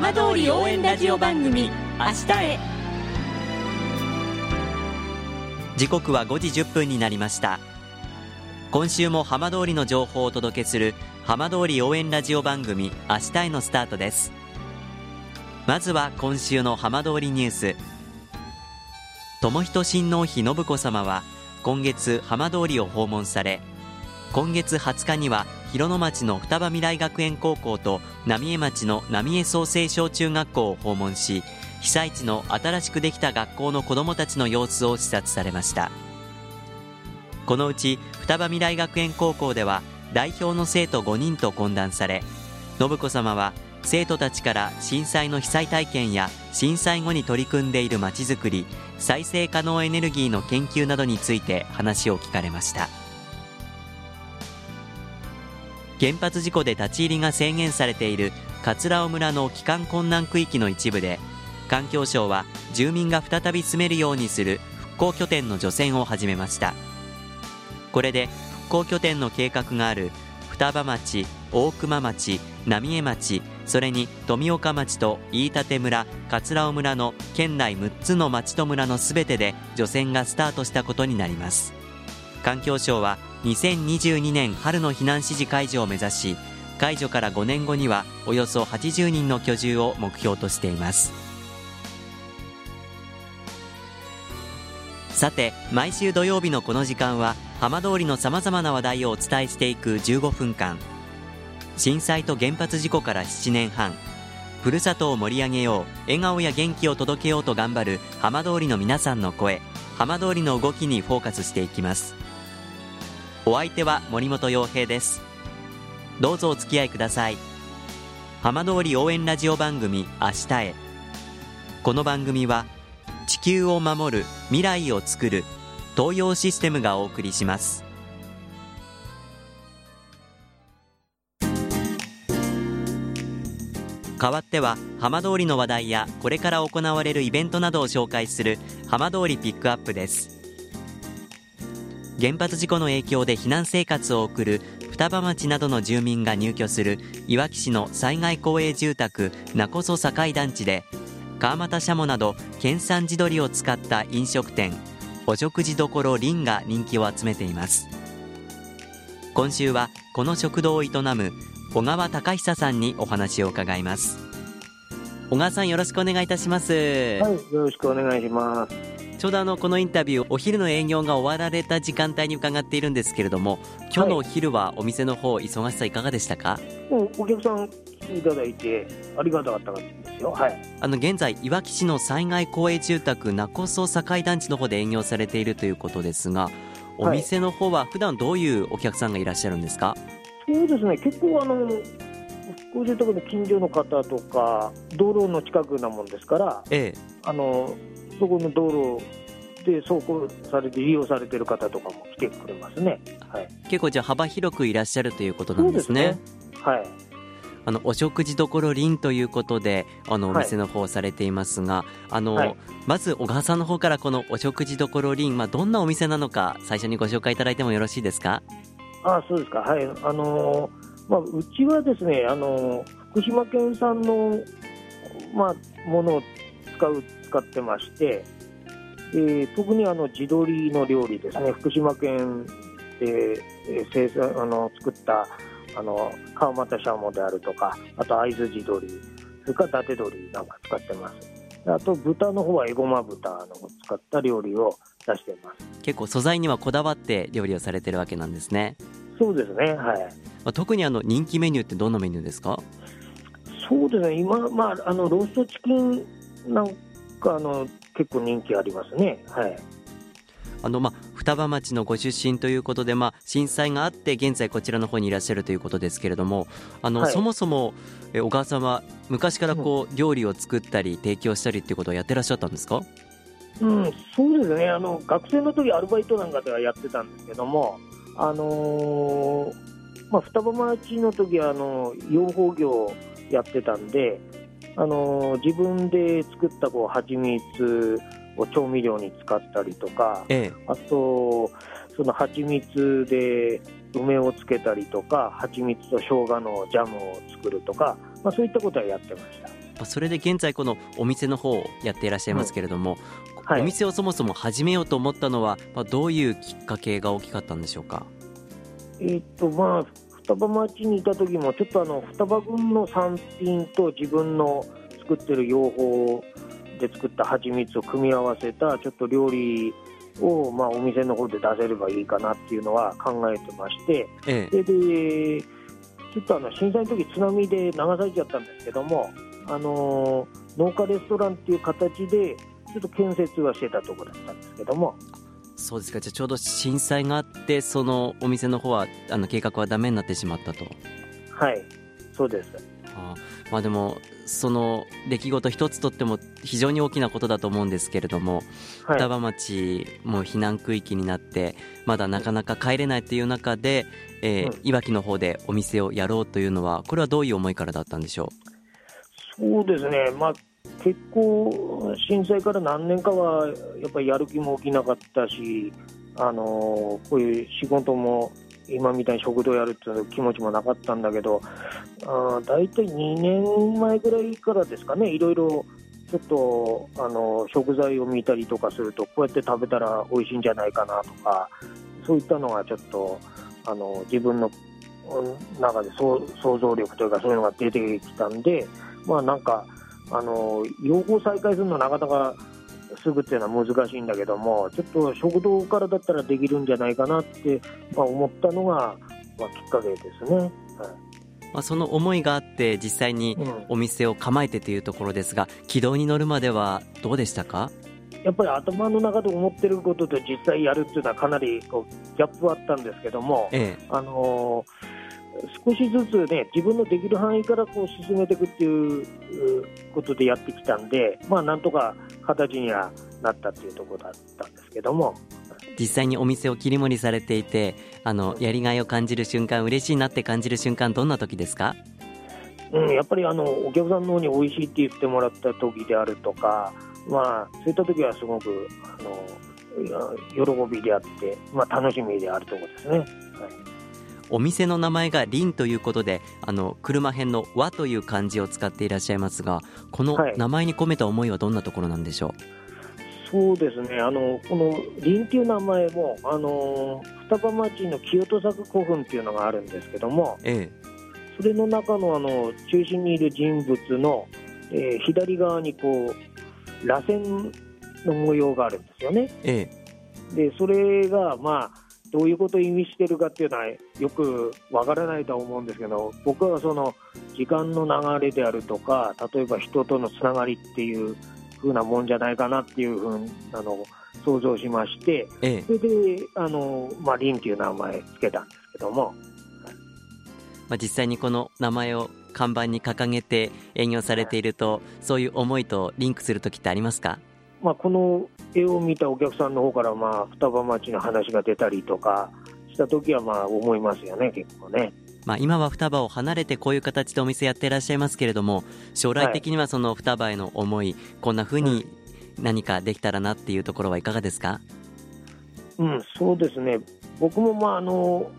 浜通り応援ラジオ番組明日へ。時刻は5時1分になりました。今週も浜通りの情報をお届けする浜通り応援ラジオ番組明日へのスタートです。まずは今週の浜通りニュース。友仁親王妃信子さまは今月浜通りを訪問され今月20日には広野町の双葉未来学園高校と浪江町の浪江創生小中学校を訪問し被災地の新しくできた学校の子どもたちの様子を視察されました。このうち双葉未来学園高校では代表の生徒5人と懇談され信子さまは生徒たちから震災の被災体験や震災後に取り組んでいるまちづくり再生可能エネルギーの研究などについて話を聞かれました。原発事故で立ち入りが制限されている桂尾村の帰還困難区域の一部で環境省は住民が再び住めるようにする復興拠点の除染を始めました。これで復興拠点の計画がある双葉町、大熊町、浪江町、それに富岡町と飯舘村、桂尾村の県内6つの町と村のすべてで除染がスタートしたことになります。環境省は2022年春の避難指示解除を目指し解除から5年後にはおよそ80人の居住を目標としています。さて毎週土曜日のこの時間は浜通りのさまざまな話題をお伝えしていく15分間。震災と原発事故から7年半。ふるさとを盛り上げよう笑顔や元気を届けようと頑張る浜通りの皆さんの声。浜通りの動きにフォーカスしていきます。お相手は森本洋平です。どうぞお付き合いください。浜通り応援ラジオ番組明日へ。この番組は地球を守る未来をつくる東洋システムがお送りします。代わっては浜通りの話題やこれから行われるイベントなどを紹介する浜通りピックアップです。原発事故の影響で避難生活を送る双葉町などの住民が入居するいわき市の災害公営住宅名こそ境団地で川俣シャモなど県産地鶏を使った飲食店お食事処リンが人気を集めています今週はこの食堂を営む小川隆久さんにお話を伺います小川さんよろしくお願いいたしますはいよろしくお願いしますちょうどあのこのインタビューお昼の営業が終わられた時間帯に伺っているんですけれども今日のお昼はお店の方忙しさいかがでしたか、お客さん来ていただいてありがたかったですよ。はい。あの現在いわき市の災害公営住宅名こそ境団地の方で営業されているということですがお店の方は普段どういうお客さんがいらっしゃるんですか、そうですね。結構あの復興住宅の近所の方とか道路の近くなもんですからええ。あのそこの道路で走行されて利用されてる方とかも来てくれますね。はい。結構じゃあ幅広くいらっしゃるということなんですね。すねはい。あのお食事処リンということであのおはい店の方されていますが、あの、はいまず小川さんの方からこのお食事処リン、まあ、どんなお店なのか最初にご紹介いただいてもよろしいですか？あそうですか。はい。あのーまあうちはですね、あのー福島県産のまあものを使う使ってまして、えー特にあの地鶏の料理ですね。福島県で、えー生産あの作ったあの川俣シャモであるとか、あと会津地鶏、それから伊達鶏なんか使ってます。あと豚の方はエゴマ豚のを使った料理を出してます。結構素材にはこだわって料理をされてるわけなんですね、そうですね。はい。まあ、特にあの人気メニューってどんなメニューですか？そうですね、今、まあ、あのローストチキンなんかあの結構人気ありますね。はい。あの、まあ、双葉町のご出身ということで、まあ、震災があって現在こちらの方にいらっしゃるということですけれどもあの、はいそもそもえ小川さんは昔からこう料理を作ったり提供したりっていうことをやってらっしゃったんですか？うん、そうですね。あの学生の時アルバイトなんかではやってたんですけども、あのーまあ双葉町の時はあの養蜂業やってたんで、あのー自分で作ったこう蜂蜜を調味料に使ったりとか、ええ。あと、その蜂蜜で梅をつけたりとか、蜂蜜と生姜のジャムを作るとか、まあ、そういったことはやってました。それで現在このお店の方をやっていらっしゃいますけれども、はい。お店をそもそも始めようと思ったのは、まあ、どういうきっかけが大きかったんでしょうか？えーっとまあ双葉町にいた時もちょっとあの双葉郡の産品と自分の作ってる養蜂で作った蜂蜜を組み合わせたちょっと料理を、まあ、お店の方で出せればいいかなっていうのは考えてましてええ。ででちょっとあの震災の時津波で流されちゃったんですけども、あの農家レストランっていう形でちょっと建設はしてたところだったんですけども、そうですか。じゃあちょうど震災があってそのお店の方はあの計画はダメになってしまったと。はい、そうです。あーまあでもその出来事一つとっても非常に大きなことだと思うんですけれども、はい。双葉町も避難区域になってまだなかなか帰れないという中で、えーうん。いわきの方でお店をやろうというのはこれはどういう思いからだったんでしょそうですね、まあ、結構、震災から何年かはやっぱりやる気も起きなかったし、あのこういう仕事も今みたいに食堂やるっていう気持ちもなかったんだけど、あ大体2年前ぐらいからですかね、いろいろちょっとあの食材を見たりとかすると、こうやって食べたら美味しいんじゃないかなとか、そういったのがちょっとあの自分の中で想想像力というか、そういうのが出てきたんで、まあなんか、あの養蜂再開するのはなかなかすぐっていうのは難しいんだけども、ちょっと食堂からだったらできるんじゃないかなって、まあ、思ったのが、まあ、きっかけですね。はい。まあ、その思いがあって実際にうん。お店を構えてというところですが軌道に乗るまではどうでしたか？やっぱり頭の中で思ってることと実際やるっていうのはかなりこうギャップはあったんですけども、ええ。あの少しずつね、自分のできる範囲からこう進めていくっていううことでやってきたんで、まあ、なんとか形にはなったっていうところだったんですけども、実際にお店を切り盛りされていてあのやりがいを感じる瞬間嬉しいなって感じる瞬間どんな時ですか？うん、やっぱりあのお客さんの方に美味しいって言ってもらった時であるとか、まあ、そういった時はすごくあの喜びであって、まあ、楽しみであるところですね。はいお店の名前が凛ということであの車編の和という漢字を使っていらっしゃいますがこのはい。名前に込めた思いはどんなところなんでしょそうですね、あのこの林っていう名前も、あの双葉町の清戸作古墳っていうのがあるんですけども、うえ。それの中のあの中心にいる人物の、えー左側にこう螺旋の模様があるんですよね。ええ。でそれが、まあ、どういうことを意味してるかっていうのはよくわからないとは思うんですけど僕はその時間の流れであるとか例えば人とのつながりっていう風なもんじゃないかなっていうふうなのを想像しましてええ。それであの、まあ、リンっていう名前つけたんですけども。まあ、実際にこの名前を看板に掲げて営業されているとそういう思いとリンクする時ってありますか？まあ、この絵を見たお客さんの方から、まあ、双葉町の話が出たりとかした時は、まあ、思いますよね、結構ね。まあ、今は双葉を離れてこういう形でお店やっていらっしゃいますけれども将来的にはその双葉への思い、こんな風に何かできたらなっていうところはいかがですか？うん、そうですね、僕も、まあ、あの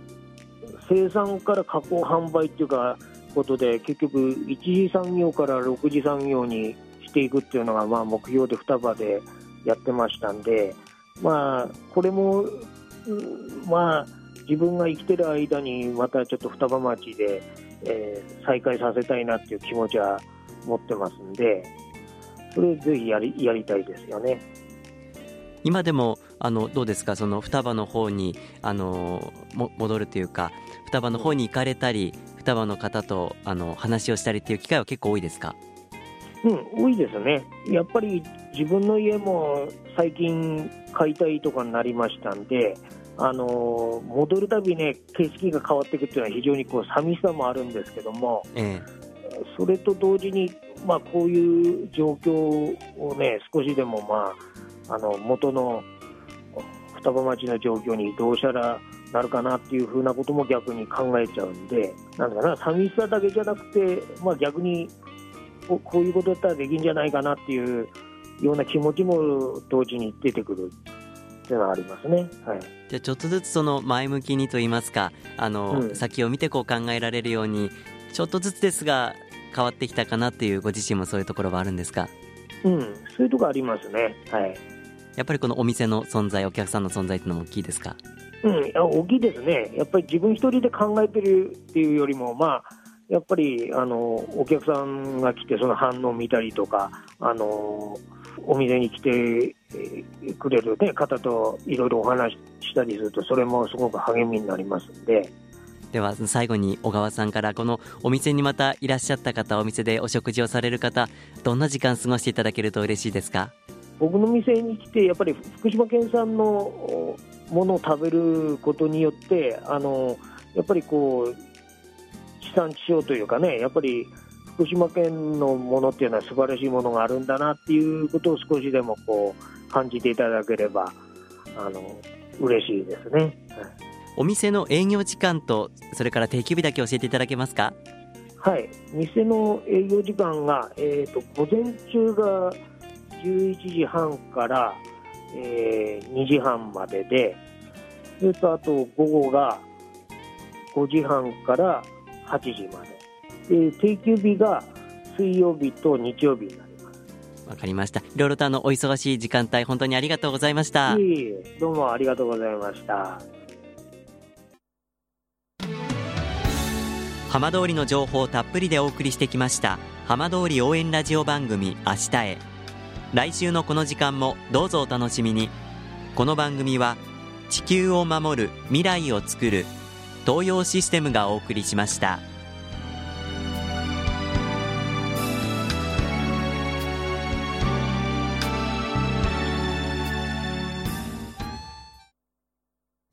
生産から加工販売っていうかことで、結局、一次産業から六次産業にしていくっていうのが、まあ、目標で双葉でやってましたんで、まあ、これも、うんまあ、自分が生きてる間に、またちょっと双葉町で、えー再開させたいなっていう気持ちは持ってますんで、それぜひやりやりたいですよね。今でもあのどうですか？その双葉の方にあのも戻るというか双葉の方に行かれたり双葉の方とあの話をしたりっていう機会は結構多いですか？うん、多いですね。やっぱり自分の家も最近買いたいとかになりましたんで、あの戻るたびね、景色が変わっていくっていうのは非常にこう寂しさもあるんですけども、えそれと同時に、まあ、こういう状況をね、少しでも、まあ、あの元の双葉町の状況にどうしたらなるかなっていうふうなことも逆に考えちゃうんで、なんだかな、寂しさだけじゃなくて、まあ、逆にここういうことだったらできるんじゃないかなっていうような気持ちも同時に出てくるっていうのはありますね。はいじゃあちょっとずつその前向きにと言いますかあの、うん先を見てこう考えられるようにちょっとずつですが変わってきたかなっていうご自身もそういうところはあるんですか？うん、そういうとこありますね。はい。やっぱりこのお店の存在お客さんの存在っていうのも大きいですか？うん、大きいですね。やっぱり自分一人で考えてるっていうよりも、まあ、やっぱり、あの、お客さんが来てその反応を見たりとか、あの、お店に来てえーくれる、ね、方といろいろお話ししたりすると、それもすごく励みになりますんで、では最後に小川さんからこのお店にまたいらっしゃった方お店でお食事をされる方どんな時間過ごしていただけると嬉しいですか？僕の店に来て、やっぱり福島県産のおものを食べることによって、あのやっぱりこう、地産地消というかね、やっぱり福島県のものっていうのは素晴らしいものがあるんだなっていうことを少しでもこう感じていただければ、あの嬉しいですね。はいお店の営業時間とそれから定休日だけ教えていただけますか？はい、店の営業時間が、えー、と午前中が11時半から、えー2時半までで、それとあと午後が5時半から8時まで、で定休日が水曜日と日曜日になります。わかりましたいろいろとあのお忙しい時間帯本当にありがとうございましたいえいえどうもありがとうございました。浜通りの情報をたっぷりでお送りしてきました浜通り応援ラジオ番組明日へ来週のこの時間もどうぞお楽しみにこの番組は地球を守る未来をつくる東洋システムがお送りしました。